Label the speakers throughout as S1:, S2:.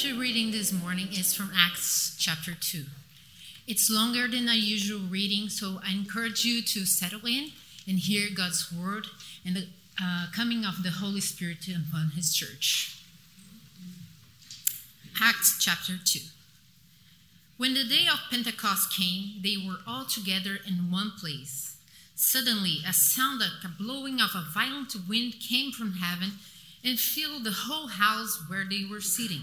S1: scripture reading this morning is from Acts chapter 2. It's longer than our usual reading, so I encourage you to settle in and hear God's word and the uh, coming of the Holy Spirit upon his church. Acts chapter 2. When the day of Pentecost came, they were all together in one place. Suddenly, a sound like a blowing of a violent wind came from heaven and filled the whole house where they were sitting.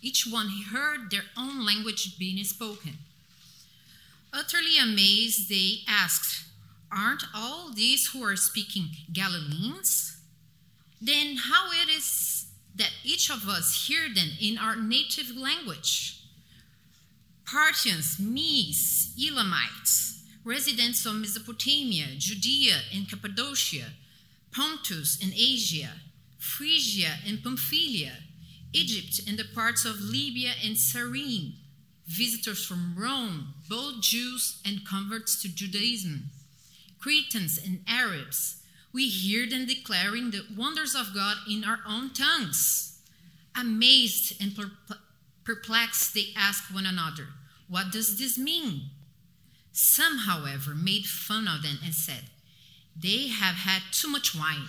S1: each one heard their own language being spoken. Utterly amazed, they asked, Aren't all these who are speaking Galileans? Then how it is that each of us hear them in our native language? Parthians, Medes, Elamites, residents of Mesopotamia, Judea and Cappadocia, Pontus and Asia, Phrygia and Pamphylia, Egypt and the parts of Libya and Cyrene, visitors from Rome, both Jews and converts to Judaism, Cretans and Arabs. We hear them declaring the wonders of God in our own tongues. Amazed and perplexed, they ask one another, What does this mean? Some, however, made fun of them and said, They have had too much wine.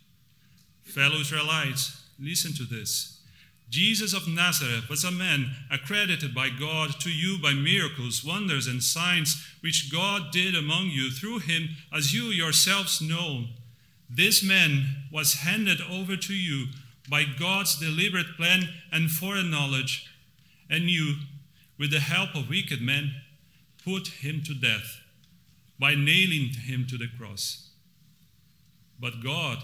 S2: Fellow Israelites, listen to this. Jesus of Nazareth was a man accredited by God to you by miracles, wonders, and signs which God did among you through him, as you yourselves know. This man was handed over to you by God's deliberate plan and foreknowledge, and you, with the help of wicked men, put him to death by nailing him to the cross. But God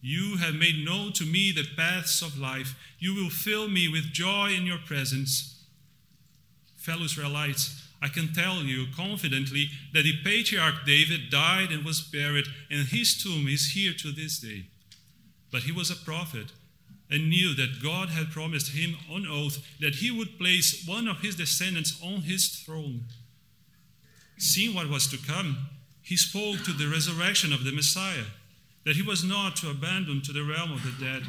S2: You have made known to me the paths of life. You will fill me with joy in your presence. Fellow Israelites, I can tell you confidently that the patriarch David died and was buried, and his tomb is here to this day. But he was a prophet and knew that God had promised him on oath that he would place one of his descendants on his throne. Seeing what was to come, he spoke to the resurrection of the Messiah that he was not to abandon to the realm of the dead,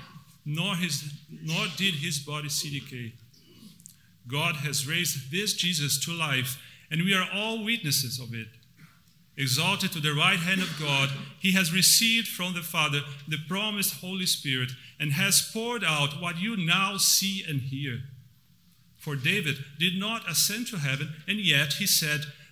S2: nor, his, nor did his body see decay. God has raised this Jesus to life, and we are all witnesses of it. Exalted to the right hand of God, he has received from the Father the promised Holy Spirit and has poured out what you now see and hear. For David did not ascend to heaven, and yet he said,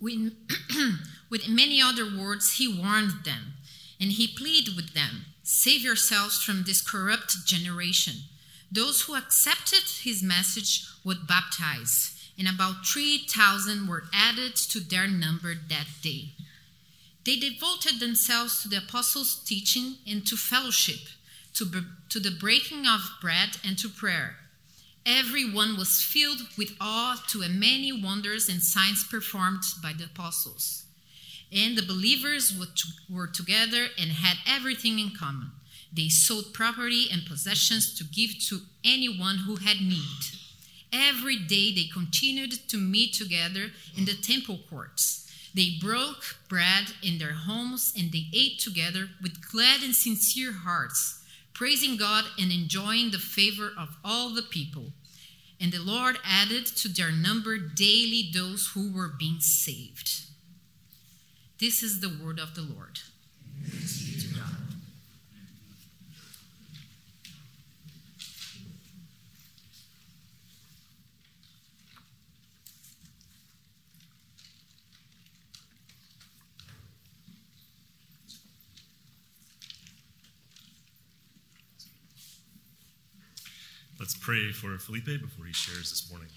S1: With, with many other words, he warned them, and he pleaded with them Save yourselves from this corrupt generation. Those who accepted his message would baptize, and about 3,000 were added to their number that day. They devoted themselves to the apostles' teaching and to fellowship, to, to the breaking of bread and to prayer. Everyone was filled with awe to the many wonders and signs performed by the apostles. And the believers were, to- were together and had everything in common. They sold property and possessions to give to anyone who had need. Every day they continued to meet together in the temple courts. They broke bread in their homes and they ate together with glad and sincere hearts, praising God and enjoying the favor of all the people. And the Lord added to their number daily those who were being saved. This is the word of the Lord.
S3: Let's pray for Felipe before he shares this morning.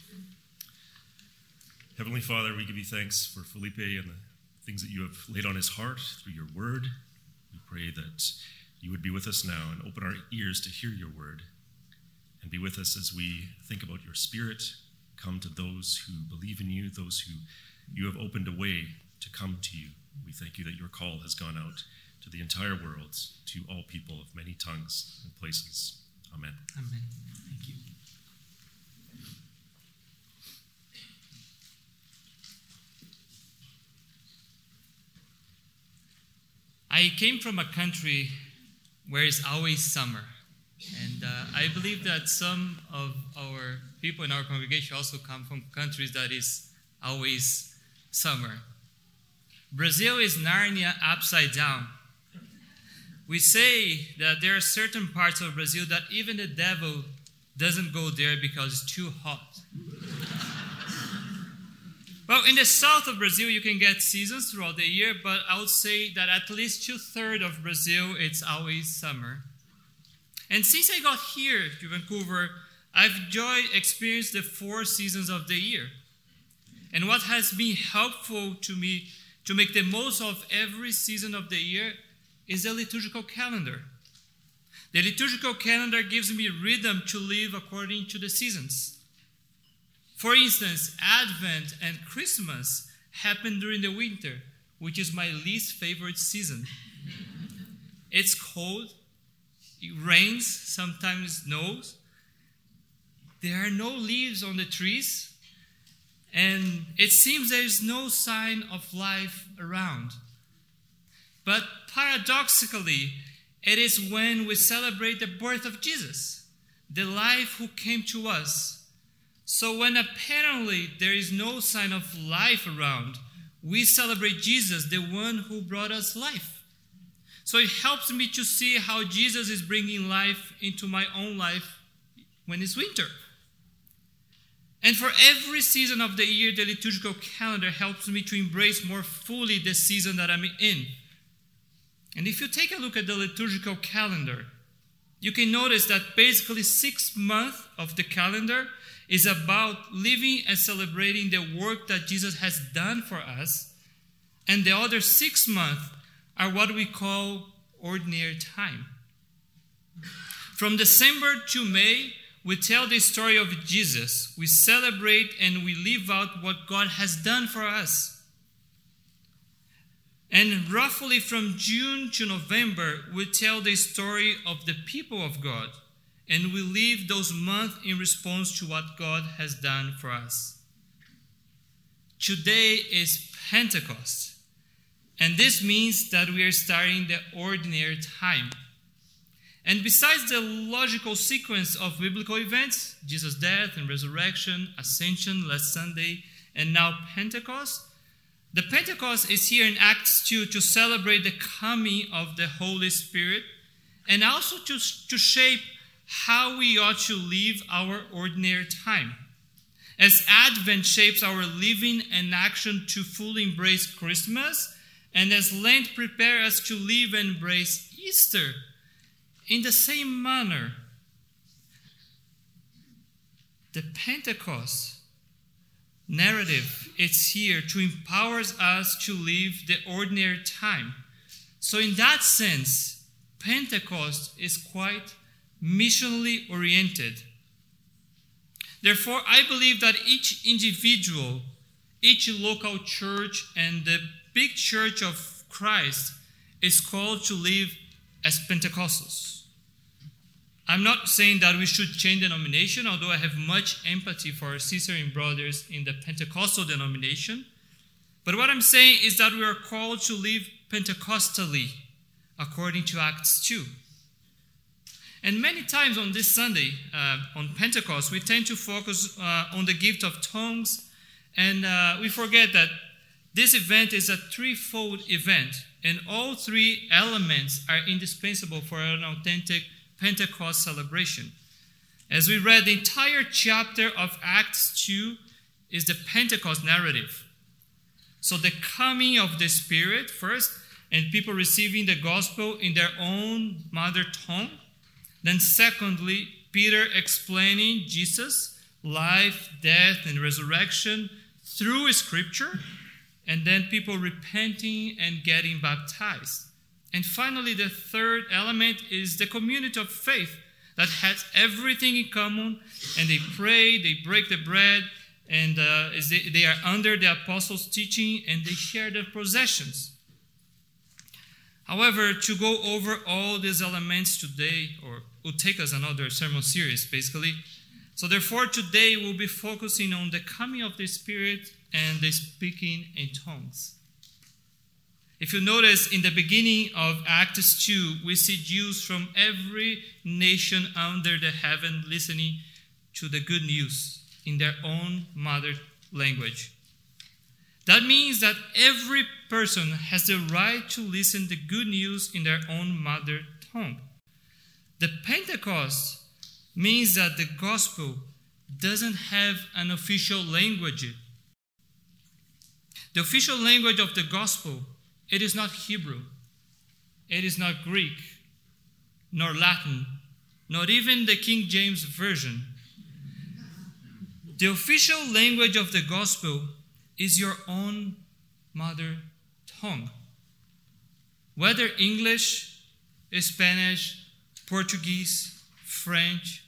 S3: Heavenly Father, we give you thanks for Felipe and the things that you have laid on his heart through your word. We pray that you would be with us now and open our ears to hear your word and be with us as we think about your spirit. Come to those who believe in you, those who you have opened a way to come to you. We thank you that your call has gone out to the entire world, to all people of many tongues and places. Amen.
S4: Amen. Thank you. I came from a country where it's always summer. And uh, I believe that some of our people in our congregation also come from countries that is always summer. Brazil is Narnia upside down. We say that there are certain parts of Brazil that even the devil doesn't go there because it's too hot. well, in the south of Brazil, you can get seasons throughout the year, but I would say that at least two thirds of Brazil, it's always summer. And since I got here to Vancouver, I've enjoyed experienced the four seasons of the year. And what has been helpful to me to make the most of every season of the year is the liturgical calendar. The liturgical calendar gives me rhythm to live according to the seasons. For instance, Advent and Christmas happen during the winter, which is my least favorite season. it's cold, it rains, sometimes snows. There are no leaves on the trees, and it seems there is no sign of life around. But paradoxically, it is when we celebrate the birth of Jesus, the life who came to us. So when apparently there is no sign of life around, we celebrate Jesus, the one who brought us life. So it helps me to see how Jesus is bringing life into my own life when it's winter. And for every season of the year, the liturgical calendar helps me to embrace more fully the season that I'm in. And if you take a look at the liturgical calendar, you can notice that basically six months of the calendar is about living and celebrating the work that Jesus has done for us. And the other six months are what we call ordinary time. From December to May, we tell the story of Jesus. We celebrate and we live out what God has done for us. And roughly from June to November, we tell the story of the people of God. And we live those months in response to what God has done for us. Today is Pentecost. And this means that we are starting the ordinary time. And besides the logical sequence of biblical events, Jesus' death and resurrection, ascension last Sunday, and now Pentecost, the Pentecost is here in Acts 2 to celebrate the coming of the Holy Spirit and also to, to shape how we ought to live our ordinary time. As Advent shapes our living and action to fully embrace Christmas, and as Lent prepares us to live and embrace Easter, in the same manner, the Pentecost narrative is here to empower us to live the ordinary time. So, in that sense, Pentecost is quite missionally oriented. Therefore, I believe that each individual, each local church, and the big church of Christ is called to live as Pentecostals. I'm not saying that we should change the denomination, although I have much empathy for our and brothers in the Pentecostal denomination. But what I'm saying is that we are called to live Pentecostally, according to Acts 2. And many times on this Sunday, uh, on Pentecost, we tend to focus uh, on the gift of tongues, and uh, we forget that this event is a threefold event, and all three elements are indispensable for an authentic Pentecost celebration. As we read, the entire chapter of Acts 2 is the Pentecost narrative. So, the coming of the Spirit first, and people receiving the gospel in their own mother tongue. Then, secondly, Peter explaining Jesus' life, death, and resurrection through Scripture. And then people repenting and getting baptized. And finally, the third element is the community of faith that has everything in common, and they pray, they break the bread, and uh, they, they are under the apostles' teaching, and they share their possessions. However, to go over all these elements today, or will take us another sermon series, basically. So, therefore, today we'll be focusing on the coming of the Spirit and the speaking in tongues. If you notice in the beginning of Acts 2, we see Jews from every nation under the heaven listening to the good news in their own mother language. That means that every person has the right to listen the good news in their own mother tongue. The Pentecost means that the gospel doesn't have an official language. The official language of the gospel it is not Hebrew, it is not Greek, nor Latin, not even the King James Version. The official language of the gospel is your own mother tongue. Whether English, Spanish, Portuguese, French,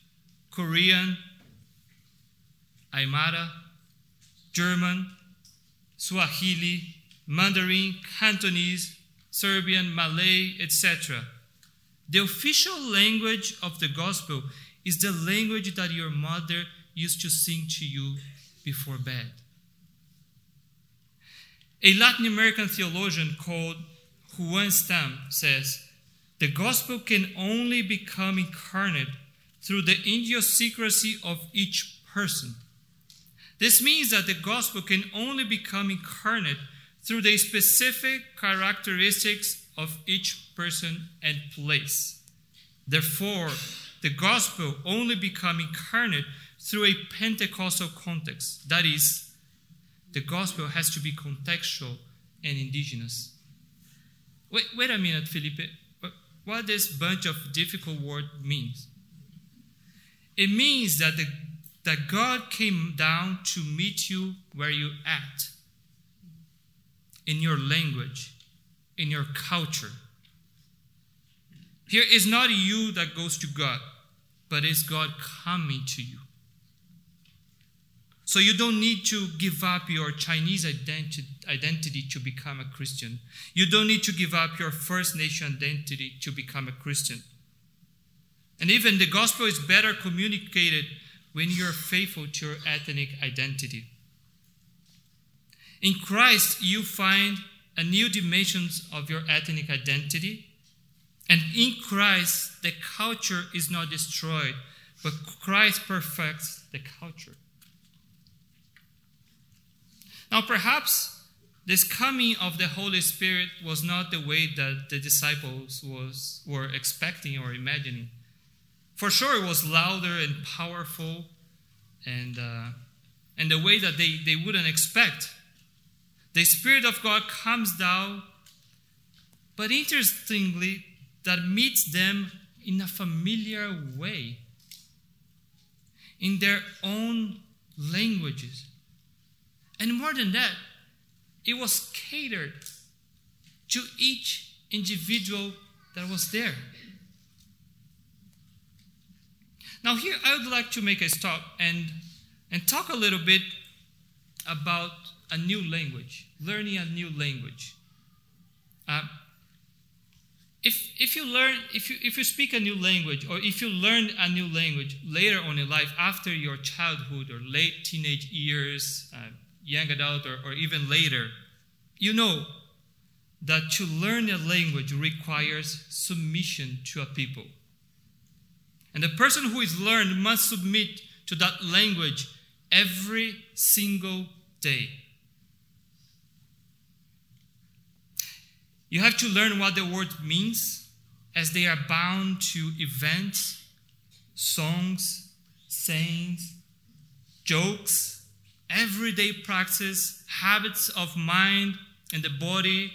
S4: Korean, Aymara, German, Swahili, Mandarin, Cantonese, Serbian, Malay, etc. The official language of the gospel is the language that your mother used to sing to you before bed. A Latin American theologian called Juan Stam says, The gospel can only become incarnate through the idiosyncrasy of each person. This means that the gospel can only become incarnate through the specific characteristics of each person and place. Therefore, the gospel only become incarnate through a Pentecostal context. That is, the gospel has to be contextual and indigenous. Wait, wait a minute, Felipe. What this bunch of difficult word means? It means that the, that God came down to meet you where you are at in your language, in your culture. Here is not you that goes to God, but is God coming to you. So you don't need to give up your Chinese identi- identity to become a Christian. You don't need to give up your First Nation identity to become a Christian. And even the gospel is better communicated when you're faithful to your ethnic identity. In Christ, you find a new dimensions of your ethnic identity. And in Christ, the culture is not destroyed, but Christ perfects the culture. Now, perhaps this coming of the Holy Spirit was not the way that the disciples was, were expecting or imagining. For sure, it was louder and powerful, and, uh, and the way that they, they wouldn't expect. The Spirit of God comes down, but interestingly, that meets them in a familiar way, in their own languages. And more than that, it was catered to each individual that was there. Now, here I would like to make a stop and, and talk a little bit about a new language, learning a new language. Uh, if, if you learn, if you, if you speak a new language, or if you learn a new language later on in life, after your childhood or late teenage years, uh, young adult, or, or even later, you know that to learn a language requires submission to a people. And the person who is learned must submit to that language every single day. You have to learn what the word means as they are bound to events, songs, sayings, jokes, everyday practice, habits of mind and the body,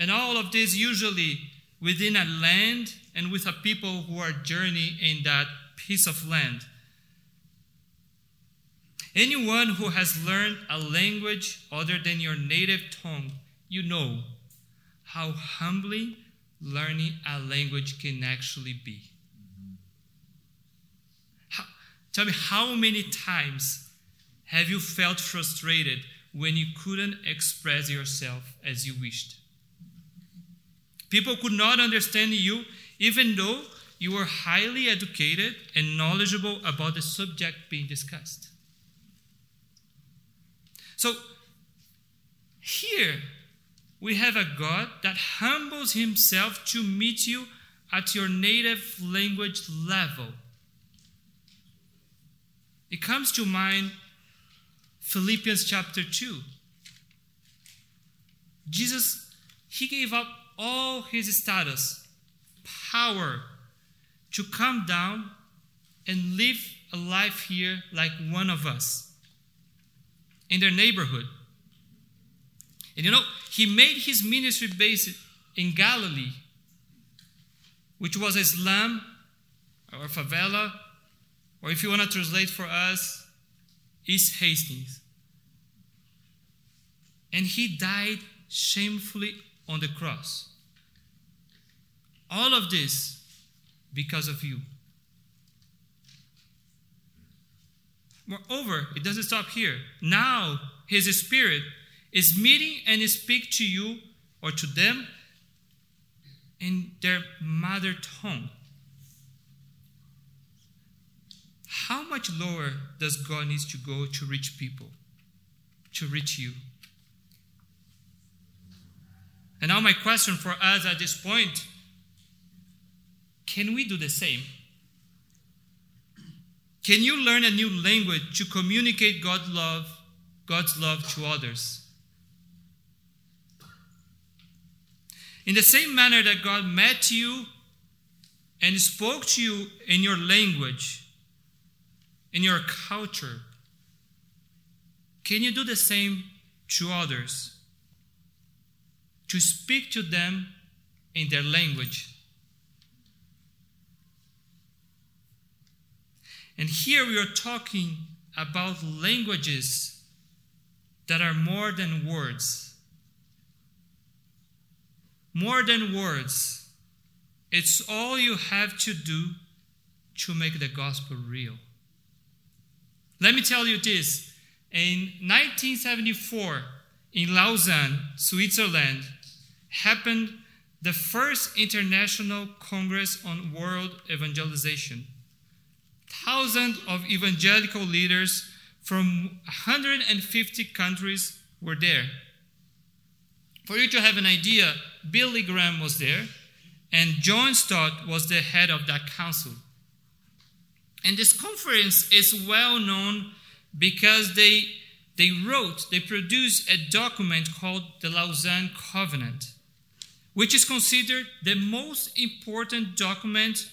S4: and all of this usually within a land and with a people who are journeying in that piece of land. Anyone who has learned a language other than your native tongue, you know how humbling learning a language can actually be. How, tell me, how many times have you felt frustrated when you couldn't express yourself as you wished? People could not understand you, even though you were highly educated and knowledgeable about the subject being discussed. So, here we have a God that humbles himself to meet you at your native language level. It comes to mind Philippians chapter 2. Jesus, he gave up all his status, power to come down and live a life here like one of us in their neighborhood. And you know, he made his ministry based in Galilee, which was a slum or favela, or if you want to translate for us, East Hastings. And he died shamefully on the cross. All of this because of you. Moreover, it doesn't stop here. Now, his spirit is meeting and speak to you or to them in their mother tongue. How much lower does God need to go to reach people, to reach you? And now, my question for us at this point can we do the same? Can you learn a new language to communicate God's love, God's love to others? In the same manner that God met you and spoke to you in your language, in your culture, can you do the same to others? To speak to them in their language. And here we are talking about languages that are more than words. More than words. It's all you have to do to make the gospel real. Let me tell you this. In 1974, in Lausanne, Switzerland, happened the first International Congress on World Evangelization. Thousands of evangelical leaders from 150 countries were there. For you to have an idea, Billy Graham was there, and John Stott was the head of that council. And this conference is well known because they, they wrote, they produced a document called the Lausanne Covenant, which is considered the most important document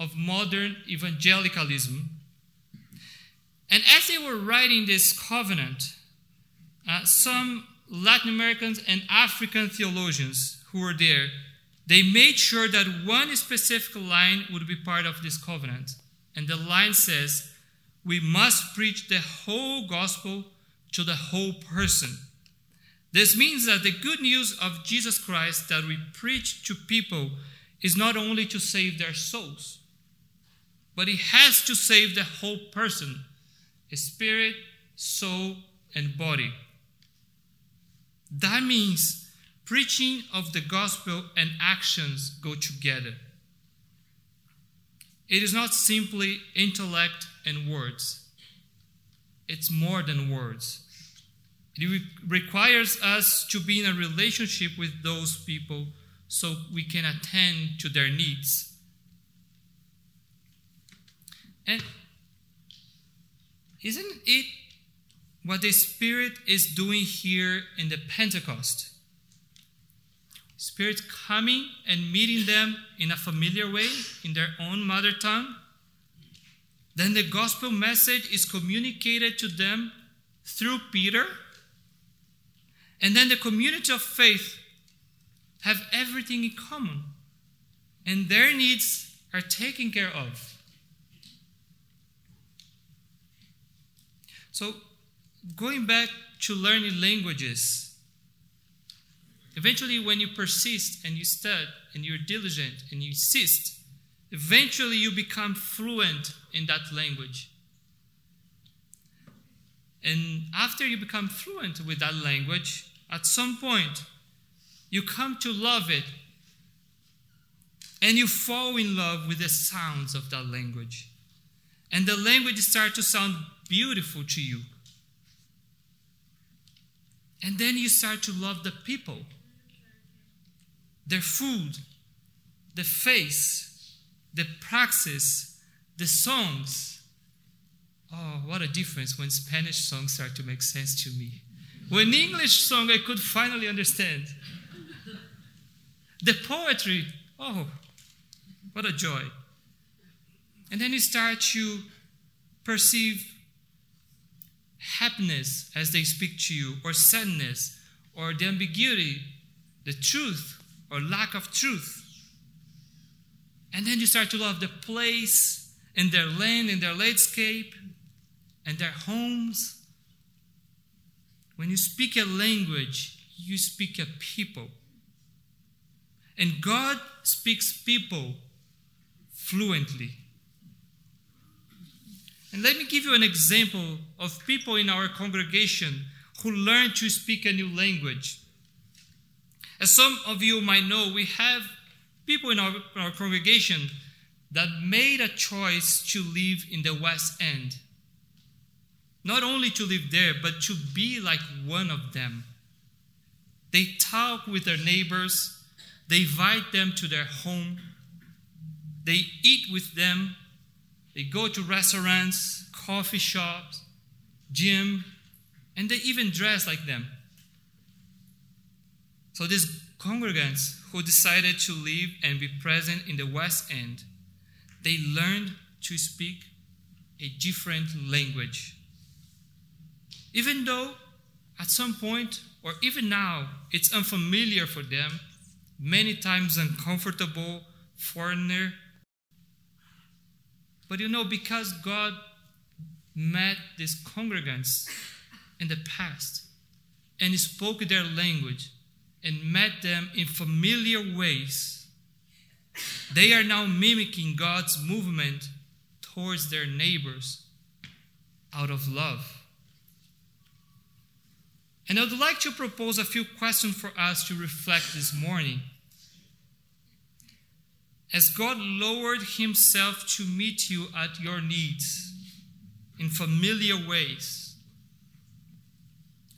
S4: of modern evangelicalism. And as they were writing this covenant, uh, some Latin Americans and African theologians who were there, they made sure that one specific line would be part of this covenant. And the line says, We must preach the whole gospel to the whole person. This means that the good news of Jesus Christ that we preach to people is not only to save their souls, but it has to save the whole person spirit, soul, and body. That means preaching of the gospel and actions go together. It is not simply intellect and words, it's more than words. It re- requires us to be in a relationship with those people so we can attend to their needs. And isn't it what the Spirit is doing here in the Pentecost? Spirit coming and meeting them in a familiar way, in their own mother tongue. Then the gospel message is communicated to them through Peter. And then the community of faith have everything in common. And their needs are taken care of. So, going back to learning languages, eventually, when you persist and you study and you're diligent and you insist, eventually you become fluent in that language. And after you become fluent with that language, at some point, you come to love it and you fall in love with the sounds of that language. And the language starts to sound beautiful to you. And then you start to love the people, their food, the face, the praxis, the songs. Oh, what a difference when Spanish songs start to make sense to me. When English song I could finally understand. The poetry, oh, what a joy. And then you start to perceive happiness as they speak to you, or sadness, or the ambiguity, the truth, or lack of truth. And then you start to love the place and their land and their landscape and their homes. When you speak a language, you speak a people. And God speaks people fluently. And let me give you an example of people in our congregation who learned to speak a new language. As some of you might know, we have people in our, our congregation that made a choice to live in the West End. Not only to live there, but to be like one of them. They talk with their neighbors, they invite them to their home, they eat with them, they go to restaurants, coffee shops, gym, and they even dress like them. So these congregants who decided to live and be present in the West End, they learned to speak a different language. Even though at some point, or even now, it's unfamiliar for them, many times uncomfortable, foreigner. But you know, because God met these congregants in the past and spoke their language and met them in familiar ways, they are now mimicking God's movement towards their neighbors out of love. And I would like to propose a few questions for us to reflect this morning. As God lowered Himself to meet you at your needs in familiar ways,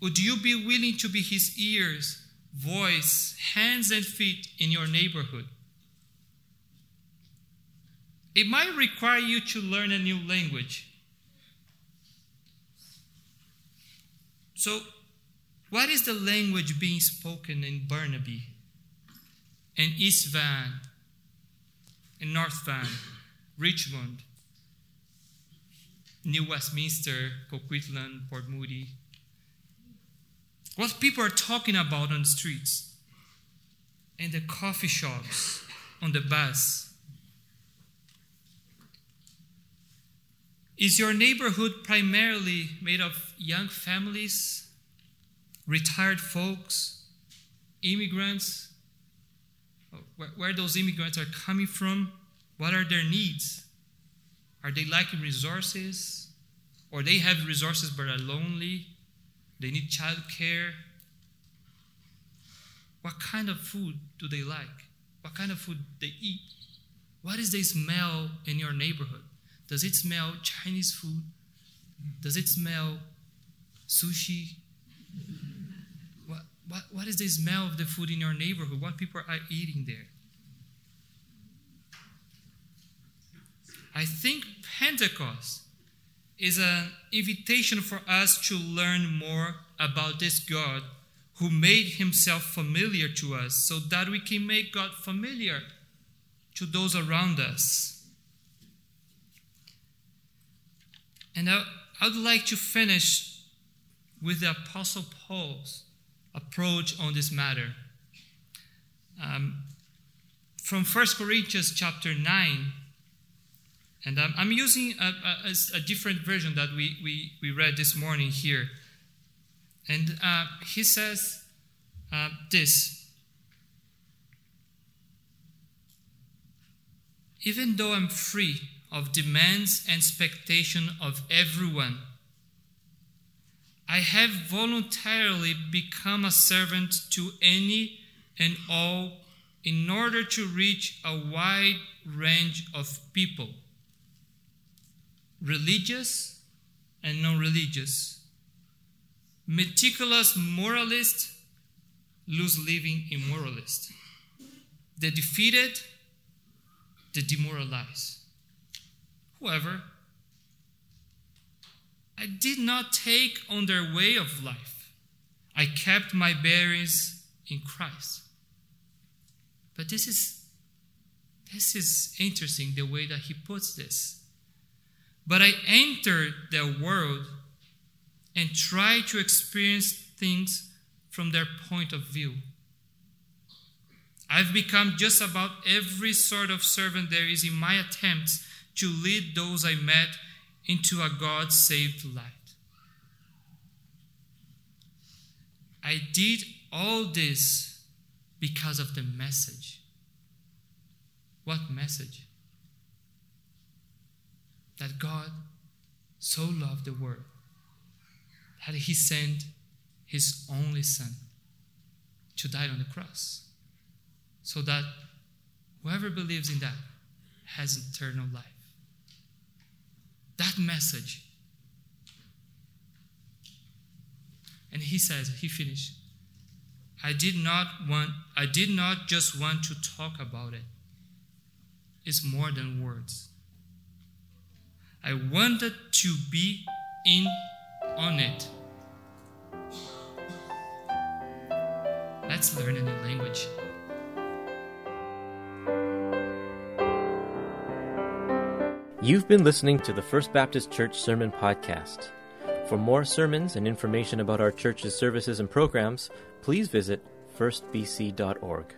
S4: would you be willing to be His ears, voice, hands, and feet in your neighborhood? It might require you to learn a new language. So, what is the language being spoken in Burnaby, and Van, in North Van, Richmond, New Westminster, Coquitlam, Port Moody? What people are talking about on the streets, in the coffee shops, on the bus. Is your neighborhood primarily made of young families, retired folks, immigrants? Where, those immigrants are coming from? What are their needs? Are they lacking resources? Or they have resources but are lonely? They need childcare? What kind of food do they like? What kind of food they eat? What is the smell in your neighborhood? Does it smell Chinese food? Does it smell sushi? What, what, is the smell of the food in your neighborhood? What people are eating there? I think Pentecost is an invitation for us to learn more about this God who made himself familiar to us so that we can make God familiar to those around us. And I, I would like to finish with the Apostle Paul's approach on this matter. Um, from 1 Corinthians chapter 9, and I'm, I'm using a, a, a, different version that we, we, we read this morning here. And uh, he says uh, this Even though I'm free of demands and expectation of everyone. I have voluntarily become a servant to any and all in order to reach a wide range of people, religious and non religious, meticulous moralist, loose living immoralist, the defeated, the demoralized. Whoever. I did not take on their way of life. I kept my bearings in Christ. But this is this is interesting the way that he puts this. But I entered the world and tried to experience things from their point of view. I've become just about every sort of servant there is in my attempts to lead those I met into a God saved light. I did all this because of the message. What message? That God so loved the world that he sent his only Son to die on the cross so that whoever believes in that has eternal life that message. And he says, he finished. I did not want, I did not just want to talk about it. It's more than words. I wanted to be in on it. Let's learn a new language.
S5: You've been listening to the First Baptist Church Sermon Podcast. For more sermons and information about our church's services and programs, please visit firstbc.org.